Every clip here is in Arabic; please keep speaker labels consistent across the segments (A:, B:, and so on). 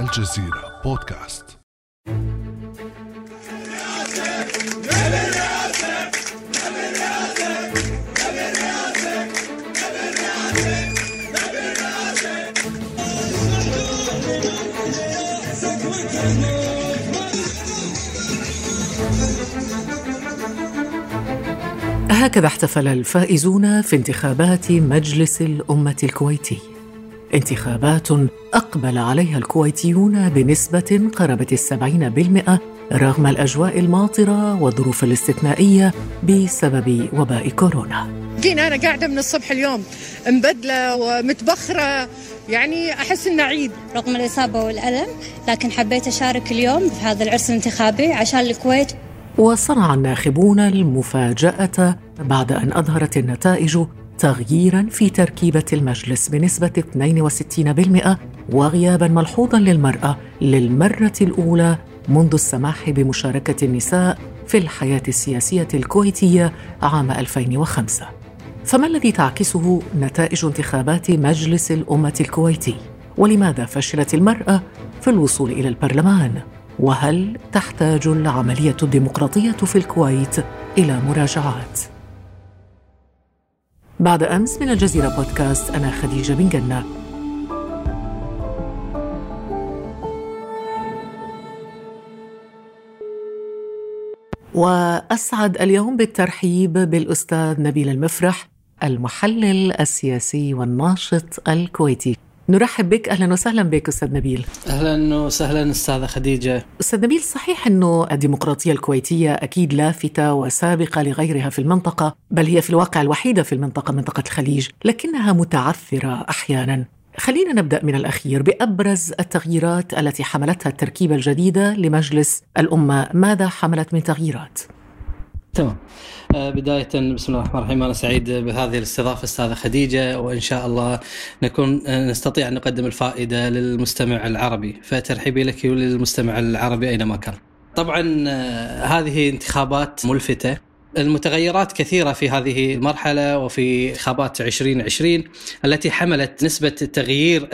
A: الجزيرة بودكاست.
B: هكذا احتفل الفائزون في انتخابات مجلس الأمة الكويتي. انتخابات أقبل عليها الكويتيون بنسبة قربت السبعين بالمئة رغم الأجواء الماطرة والظروف الاستثنائية بسبب وباء كورونا.
C: جينا أنا قاعدة من الصبح اليوم مبدلة ومتبخرة يعني أحس إنه عيد.
D: رغم الإصابة والألم لكن حبيت أشارك اليوم في هذا العرس الانتخابي عشان الكويت.
B: وصنع الناخبون المفاجأة بعد أن أظهرت النتائج تغييرا في تركيبة المجلس بنسبة 62% وغيابا ملحوظا للمرأة للمرة الأولى منذ السماح بمشاركة النساء في الحياة السياسية الكويتية عام 2005 فما الذي تعكسه نتائج انتخابات مجلس الأمة الكويتي؟ ولماذا فشلت المرأة في الوصول إلى البرلمان؟ وهل تحتاج العملية الديمقراطية في الكويت إلى مراجعات؟ بعد أمس من الجزيرة بودكاست أنا خديجة بن جنة. وأسعد اليوم بالترحيب بالأستاذ نبيل المفرح المحلل السياسي والناشط الكويتي. نرحب بك. أهلا وسهلا بك أستاذ نبيل.
E: أهلا وسهلا أستاذة خديجة.
B: أستاذ نبيل صحيح أنه الديمقراطية الكويتية أكيد لافته وسابقة لغيرها في المنطقة بل هي في الواقع الوحيدة في المنطقة منطقة الخليج لكنها متعثرة أحيانا. خلينا نبدأ من الأخير بأبرز التغييرات التي حملتها التركيبة الجديدة لمجلس الأمة. ماذا حملت من تغييرات؟
E: تمام. آه، بداية بسم الله الرحمن الرحيم. أنا سعيد بهذه الاستضافة أستاذة خديجة وإن شاء الله نكون آه، نستطيع أن نقدم الفائدة للمستمع العربي. فترحيبي لك وللمستمع العربي أينما كان. طبعا آه، هذه انتخابات ملفتة. المتغيرات كثيرة في هذه المرحلة وفي انتخابات 2020 التي حملت نسبة التغيير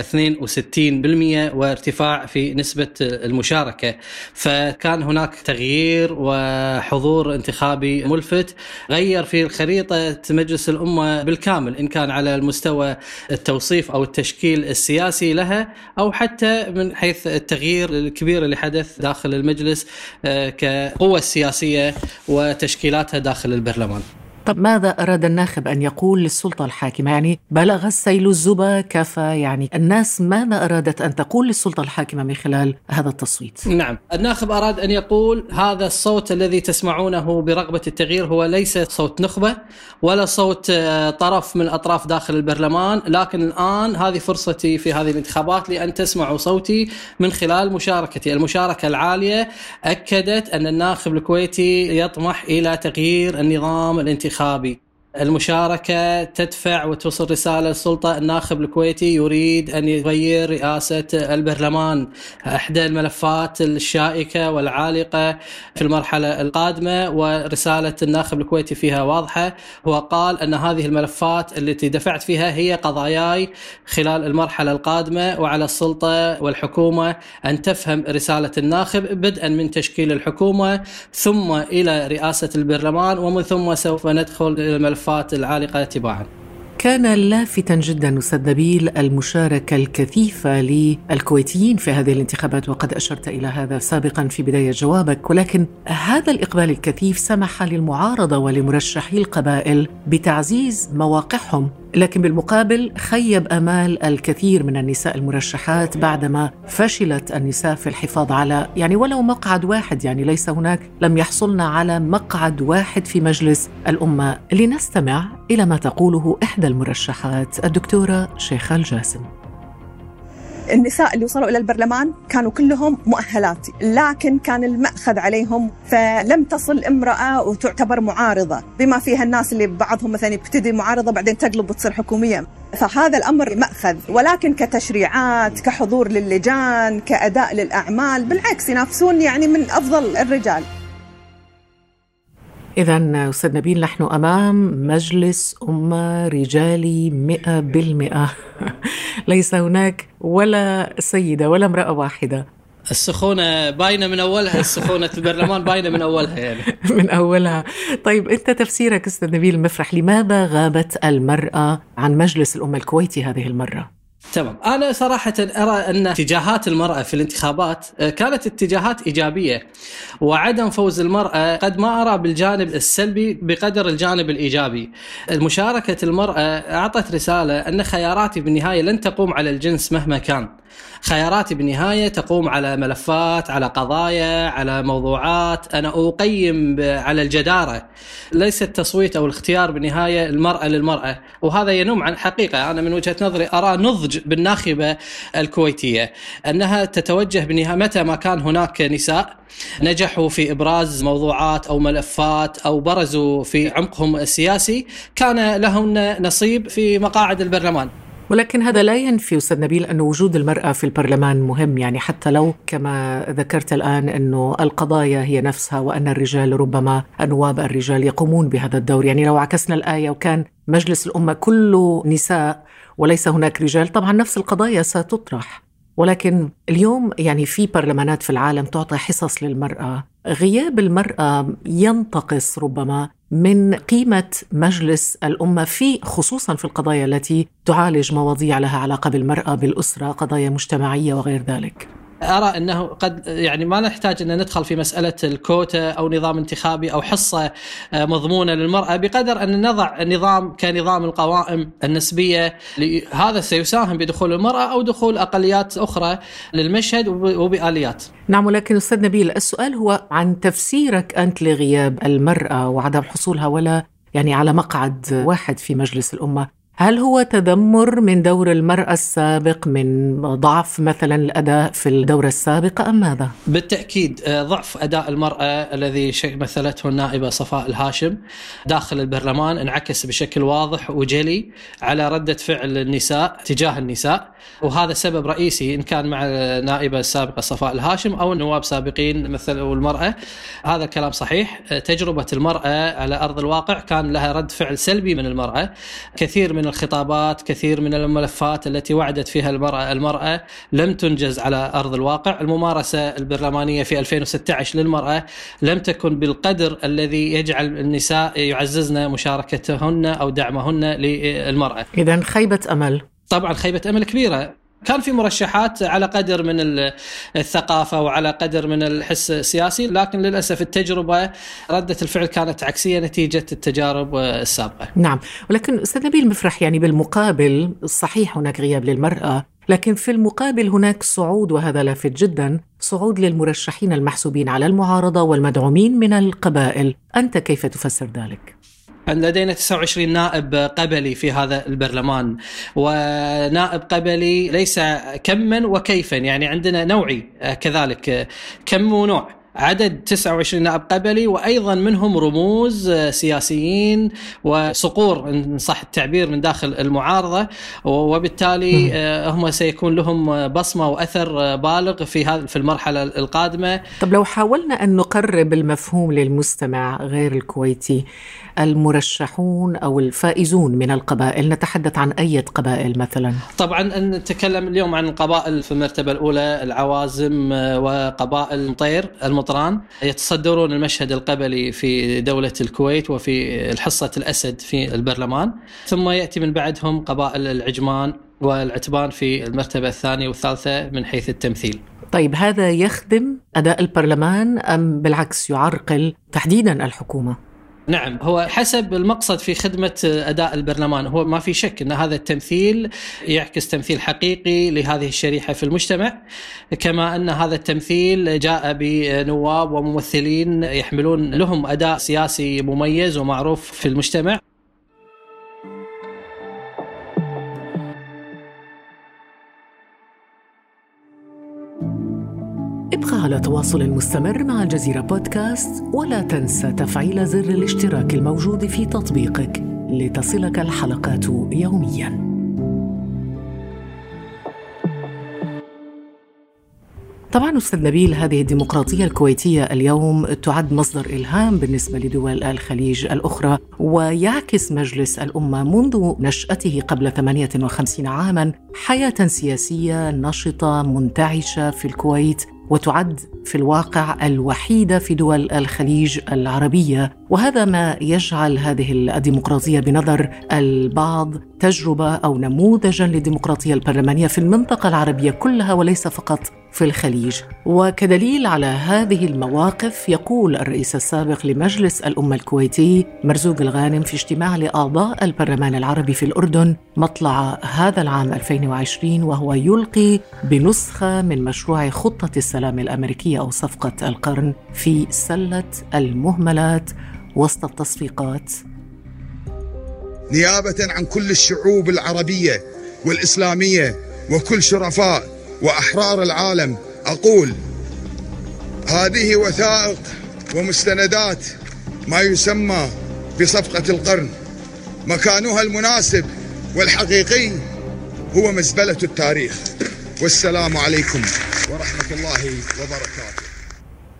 E: 62% وارتفاع في نسبة المشاركة. فكان هناك تغيير وحضور انتخابي ملفت غير في خريطة مجلس الأمة بالكامل إن كان على المستوى التوصيف أو التشكيل السياسي لها أو حتى من حيث التغيير الكبير اللي حدث داخل المجلس آه، كقوة سياسية وتشكيلاتها داخل البرلمان.
B: طب ماذا أراد الناخب أن يقول للسلطة الحاكمة؟ يعني بلغ السيل الزبا كفى. يعني الناس ماذا أرادت أن تقول للسلطة الحاكمة من خلال هذا التصويت؟
E: نعم. الناخب أراد أن يقول هذا الصوت الذي تسمعونه برغبة التغيير هو ليس صوت نخبة ولا صوت آه، طرف من أطراف داخل البرلمان. لكن الآن هذه فرصتي في هذه الانتخابات لأن تسمعوا صوتي من خلال مشاركتي. المشاركة العالية أكدت أن الناخب الكويتي يطمح إلى تغيير النظام الانتخابي. الانتخابي المشاركة تدفع وتوصل رسالة للسلطة. الناخب الكويتي يريد أن يغير رئاسة البرلمان. إحدى الملفات الشائكة والعالقة في المرحلة القادمة ورسالة الناخب الكويتي فيها واضحة. هو قال أن هذه الملفات التي دفعت فيها هي قضاياي خلال المرحلة القادمة وعلى السلطة والحكومة أن تفهم رسالة الناخب بدءا من تشكيل الحكومة ثم إلى رئاسة البرلمان ومن ثم سوف ندخل إلى الملفات العالقة تباعا.
B: كان لافتا جدا أستاذ نبيل المشاركة الكثيفة للكويتيين في هذه الانتخابات وقد أشرت إلى هذا سابقا في بداية جوابك. ولكن هذا الإقبال الكثيف سمح للمعارضة ولمرشحي القبائل بتعزيز مواقعهم لكن بالمقابل خيب أمال الكثير من النساء المرشحات بعدما فشلت النساء في الحفاظ على يعني ولو مقعد واحد يعني ليس هناك لم يحصلن على مقعد واحد في مجلس الأمة. لنستمع إلى ما تقوله إحدى المرشحات الدكتورة شيخة الجاسم.
F: النساء اللي وصلوا إلى البرلمان كانوا كلهم مؤهلات لكن كان المأخذ عليهم فلم تصل امرأة وتعتبر معارضة بما فيها الناس اللي بعضهم مثلا يبتدي معارضة بعدين تقلب وتصير حكومية. فهذا الأمر مأخذ ولكن كتشريعات كحضور للجان كأداء للأعمال بالعكس ينافسون يعني من أفضل الرجال.
B: إذا أستاذ نبيل نحن أمام مجلس أمة رجالي مئة بالمئة. ليس هناك ولا سيدة ولا امرأة واحدة.
E: السخونة باينة من أولها السخونة البرلمان باينة من أولها يعني.
B: من أولها. طيب أنت تفسيرك أستاذ نبيل مفرح لماذا غابت المرأة عن مجلس الأمة الكويتي هذه المرة؟
E: تمام. أنا صراحة أرى أن اتجاهات المرأة في الانتخابات آه، كانت اتجاهات إيجابية وعدم فوز المرأة قد ما أرى بالجانب السلبي بقدر الجانب الإيجابي. مشاركة المرأة أعطت رسالة أن خياراتي بالنهاية لن تقوم على الجنس مهما كان. خياراتي بالنهاية تقوم على ملفات على قضايا على موضوعات. أنا أقيم على الجدارة. ليس التصويت أو الاختيار بالنهاية المرأة للمرأة وهذا ينم عن حقيقة. أنا من وجهة نظري أرى نضج بالناخبة الكويتية. أنها تتوجه بالنهايه متى ما كان هناك نساء نجحوا في إبراز موضوعات أو ملفات أو برزوا في عمقهم السياسي كان لهن نصيب في مقاعد البرلمان.
B: ولكن هذا لا ينفي أستاذ نبيل أن وجود المرأة في البرلمان مهم يعني حتى لو كما ذكرت الآن انه القضايا هي نفسها وأن الرجال ربما النواب الرجال يقومون بهذا الدور. يعني لو عكسنا الآية وكان مجلس الأمة كله نساء وليس هناك رجال. طبعا نفس القضايا ستطرح. ولكن اليوم يعني في برلمانات في العالم تعطي حصص للمرأة. غياب المرأة ينتقص ربما من قيمة مجلس الأمة في خصوصا في القضايا التي تعالج مواضيع لها علاقة بالمرأة بالأسرة قضايا مجتمعية وغير ذلك.
E: أرى إنه قد يعني ما نحتاج إن ندخل في مسألة الكوتا أو نظام انتخابي أو حصة آه، مضمونة للمرأة بقدر أن نضع نظام كنظام القوائم النسبية هذا سيساهم بدخول المرأة أو دخول أقليات أخرى للمشهد وبآليات.
B: نعم ولكن أستاذ نبيل السؤال هو عن تفسيرك أنت لغياب المرأة وعدم حصولها ولا يعني على مقعد واحد في مجلس الأمة هل هو تذمر من دور المرأة السابق من ضعف مثلا الأداء في الدورة السابقة أم ماذا؟
E: بالتأكيد آه، ضعف أداء المرأة الذي مثلته النائبة صفاء الهاشم داخل البرلمان انعكس بشكل واضح وجلي على ردة فعل النساء تجاه النساء وهذا سبب رئيسي إن كان مع النائبة السابقة صفاء الهاشم أو النواب سابقين مثلوا المرأة. هذا الكلام صحيح. آه، تجربة المرأة على أرض الواقع كان لها رد فعل سلبي من المرأة. كثير من الخطابات كثير من الملفات التي وعدت فيها المرأة المرأة لم تنجز على أرض الواقع. الممارسة البرلمانية في 2016 للمرأة لم تكن بالقدر الذي يجعل النساء يعززن مشاركتهن أو دعمهن للمرأة.
B: إذا خيبة أمل.
E: طبعا خيبة أمل كبيرة. كان في مرشحات على قدر من الثقافة وعلى قدر من الحس السياسي لكن للأسف التجربة ردة الفعل كانت عكسية نتيجة التجارب السابقة.
B: نعم. ولكن أستاذ نبيل مفرح يعني بالمقابل صحيح هناك غياب للمرأة لكن في المقابل هناك صعود وهذا لافت جدا صعود للمرشحين المحسوبين على المعارضة والمدعومين من القبائل. أنت كيف تفسر ذلك؟
E: لدينا 29 نائب قبلي في هذا البرلمان ونائب قبلي ليس كما وكيفا يعني عندنا نوعي كذلك كم ونوع؟ عدد 29 نائب قبلي وأيضا منهم رموز سياسيين وصقور إن صح التعبير من داخل المعارضة وبالتالي آه، هم سيكون لهم بصمة وأثر بالغ في هذا في المرحلة القادمة.
B: طب لو حاولنا أن نقرب المفهوم للمستمع غير الكويتي المرشحون أو الفائزون من القبائل نتحدث عن أي قبائل مثلا؟
E: طبعا نتكلم اليوم عن القبائل في المرتبة الأولى العوازم آه، وقبائل مطير المطران يتصدرون المشهد القبلي في دولة الكويت وفي الحصة الأسد في البرلمان ثم يأتي من بعدهم قبائل العجمان والعتبان في المرتبة الثانية والثالثة من حيث التمثيل.
B: طيب هذا يخدم أداء البرلمان أم بالعكس يعرقل تحديدا الحكومة؟
E: نعم هو حسب المقصد في خدمة أداء البرلمان. هو ما في شك أن هذا التمثيل يعكس تمثيل حقيقي لهذه الشريحة في المجتمع كما أن هذا التمثيل جاء بنواب وممثلين يحملون لهم أداء سياسي مميز ومعروف في المجتمع.
B: ابقى على تواصل مستمر مع الجزيرة بودكاست ولا تنسى تفعيل زر الاشتراك الموجود في تطبيقك لتصلك الحلقات يومياً. طبعا أستاذ نبيل هذه الديمقراطية الكويتية اليوم تعد مصدر إلهام بالنسبة لدول الخليج الأخرى ويعكس مجلس الأمة منذ نشأته قبل 58 عاما حياة سياسية نشطة منتعشة في الكويت وتعد في الواقع الوحيدة في دول الخليج العربية. وهذا ما يجعل هذه الديمقراطية بنظر البعض تجربة أو نموذجا للديمقراطية البرلمانية في المنطقة العربية كلها وليس فقط في الخليج. وكدليل على هذه المواقف يقول الرئيس السابق لمجلس الأمة الكويتي مرزوق الغانم في اجتماع لأعضاء البرلمان العربي في الأردن مطلع هذا العام 2020 وهو يلقي بنسخة من مشروع خطة السلام الأمريكية أو صفقة القرن في سلة المهملات وسط التصفيقات.
G: نيابة عن كل الشعوب العربية والإسلامية وكل شرفاء وأحرار العالم. أقول هذه وثائق ومستندات ما يسمى بصفقة القرن. مكانها المناسب والحقيقي هو مزبلة التاريخ. والسلام عليكم ورحمة الله وبركاته.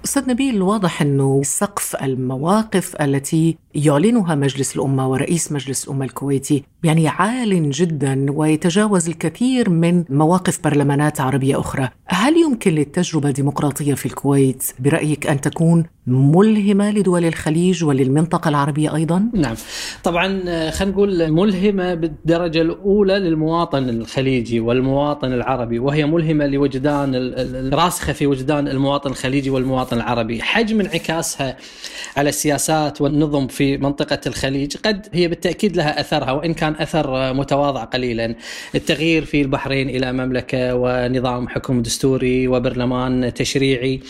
B: أستاذ نبيل واضح أنه سقف المواقف التي يعلنها مجلس الأمة ورئيس مجلس الأمة الكويتي يعني عال جدا ويتجاوز الكثير من مواقف برلمانات عربية أخرى. هل يمكن للتجربة الديمقراطية في الكويت برأيك أن تكون ملهمة لدول الخليج وللمنطقة العربية أيضا؟
E: نعم. طبعا آه، خلينا نقول ملهمة بالدرجة الأولى للمواطن الخليجي والمواطن العربي وهي ملهمة لوجدان الراسخة في وجدان المواطن الخليجي والمواطن العربي. حجم انعكاسها على السياسات والنظم في منطقة الخليج قد هي بالتأكيد لها أثرها وإن كان أثر متواضع قليلا. التغيير في البحرين إلى مملكة ونظام حكم دستوري وبرلمان تشريعي.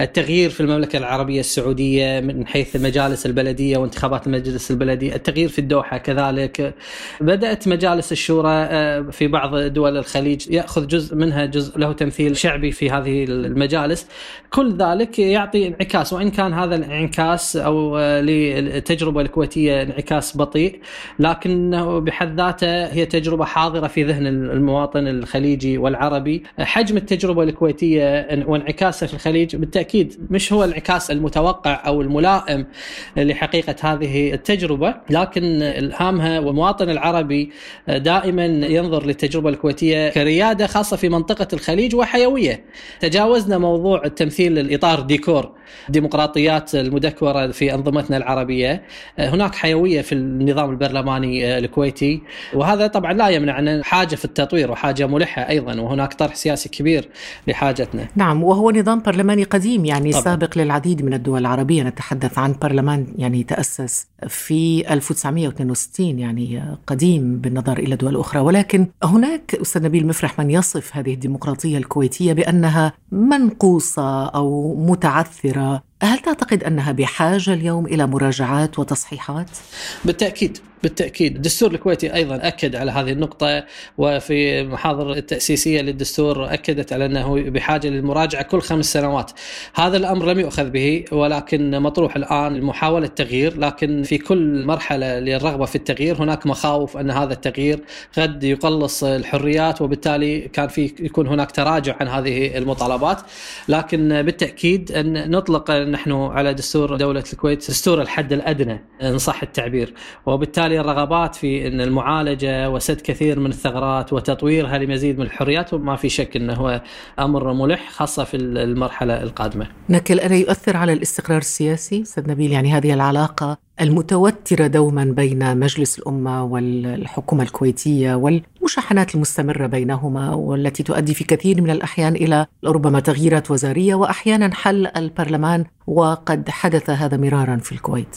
E: التغيير في المملكة العربية السعودية من حيث المجالس البلدية وانتخابات المجلس البلدي التغيير في الدوحة كذلك. بدأت مجالس الشورى آه، في بعض دول الخليج يأخذ جزء منها جزء له تمثيل شعبي في هذه المجالس. كل ذلك يعطي انعكاس وإن كان هذا الانعكاس أو للتجربة الكويتية انعكاس بطيء لكنه بحد ذاته هي تجربة حاضرة في ذهن المواطن الخليجي والعربي. حجم التجربة الكويتية وانعكاسها في الخليج بالتأكيد مش هو الانعكاس المتوقع أو الملائم لحقيقة هذه التجربة لكن إلهامها والمواطن العربي دائما ينظر للتجربة الكويتية كريادة خاصة في منطقة الخليج وحيوية. تجاوزنا موضوع التمثيل الإطار ديكور ديمقراطيات المدكورة في أنظمتنا العربية هناك حيوية في النظام البرلماني الكويتي. وهذا طبعا لا يمنع أن حاجة في التطوير وحاجة ملحة أيضا وهناك طرح سياسي كبير لحاجتنا.
B: نعم وهو نظام برلماني قديم يعني طبعا. سابق للعديد من الدول العربية. نتحدث عن برلمان يعني تأسس في 1962 يعني قديم بالنظر إلى دول أخرى. ولكن هناك أستاذ نبيل مفرح من يصف هذه الديمقراطية الكويتية بأنها منقوصة أو متعثرة هل تعتقد أنها بحاجة اليوم إلى مراجعات وتصحيحات؟
E: بالتأكيد بالتأكيد. الدستور الكويتي أيضا أكد على هذه النقطة وفي المحاضره التأسيسية للدستور أكدت على أنه بحاجة للمراجعة كل خمس سنوات. هذا الأمر لم يؤخذ به ولكن مطروح الآن لمحاوله التغيير لكن في كل مرحلة للرغبة في التغيير هناك مخاوف أن هذا التغيير قد يقلص الحريات وبالتالي كان في يكون هناك تراجع عن هذه المطالبات. لكن بالتأكيد أن نطلق نحن على دستور دولة الكويت دستور الحد الأدنى إن صح التعبير وبالتالي وبالتالي الرغبات في إن المعالجة وسد كثير من الثغرات وتطويرها لمزيد من الحريات وما في شك إنه هو أمر ملح خاصة في المرحلة القادمة.
B: لكن ألا يؤثر على الاستقرار السياسي أستاذ نبيل يعني هذه العلاقة المتوترة دوما بين مجلس الأمة والحكومة الكويتية والمشاحنات المستمرة بينهما والتي تؤدي في كثير من الأحيان إلى ربما تغييرات وزارية واحيانا حل البرلمان وقد حدث هذا مرارا في الكويت.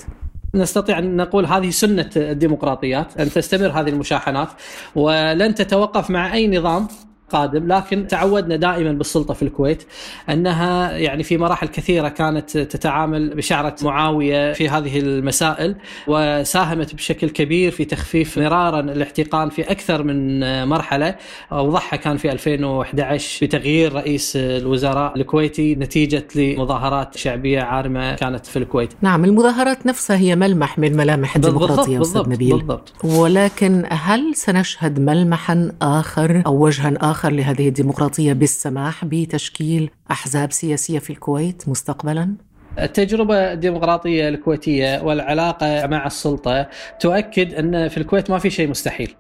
E: نستطيع أن نقول هذه سنة الديمقراطيات أن تستمر هذه المشاحنات ولن تتوقف مع أي نظام قادم لكن تعودنا دائما بالسلطة في الكويت أنها يعني في مراحل كثيرة كانت تتعامل بشعرة معاوية في هذه المسائل وساهمت بشكل كبير في تخفيف مرارا الاحتقان في أكثر من مرحلة. اوضحها كان في 2011 بتغيير رئيس الوزراء الكويتي نتيجة لمظاهرات شعبية عارمة كانت في الكويت.
B: نعم المظاهرات نفسها هي ملمح من ملامح الديمقراطية بالضبط, بالضبط, بالضبط. ولكن هل سنشهد ملمحا آخر أو وجها آخر؟ آخر لهذه الديمقراطية بالسماح بتشكيل أحزاب سياسية في الكويت مستقبلا؟
E: التجربة الديمقراطية الكويتية والعلاقة مع السلطة تؤكد أن في الكويت ما في شيء مستحيل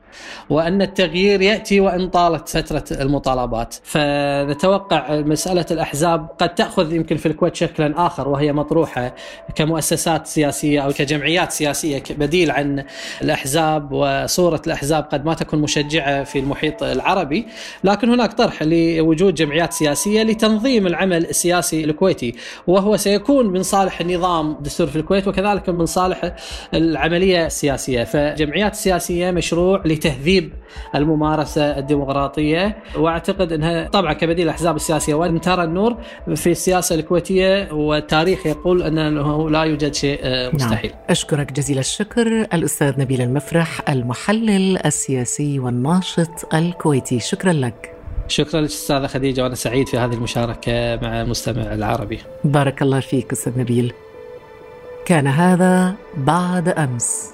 E: وأن التغيير يأتي وإن طالت فترة المطالبات. فنتوقع مسألة الأحزاب قد تأخذ يمكن في الكويت شكلا آخر وهي مطروحة كمؤسسات سياسية أو كجمعيات سياسية بديل عن الأحزاب وصورة الأحزاب قد ما تكون مشجعة في المحيط العربي. لكن هناك طرح لوجود جمعيات سياسية لتنظيم العمل السياسي الكويتي وهو سيكون من صالح النظام الدستوري في الكويت وكذلك من صالح العملية السياسية فجمعيات السياسية مشروع لتهذيب الممارسة الديمقراطية وأعتقد إنها طبعا كبديل الأحزاب السياسية وإن ترى النور في السياسة الكويتية والتاريخ يقول انه لا يوجد شيء آه، مستحيل. نعم.
B: أشكرك جزيل الشكر الأستاذ نبيل المفرح المحلل السياسي والناشط الكويتي شكرا لك.
E: شكرا لك استاذه خديجة وأنا سعيد في هذه المشاركة مع المستمع العربي.
B: بارك الله فيك أستاذ نبيل. كان هذا بعد أمس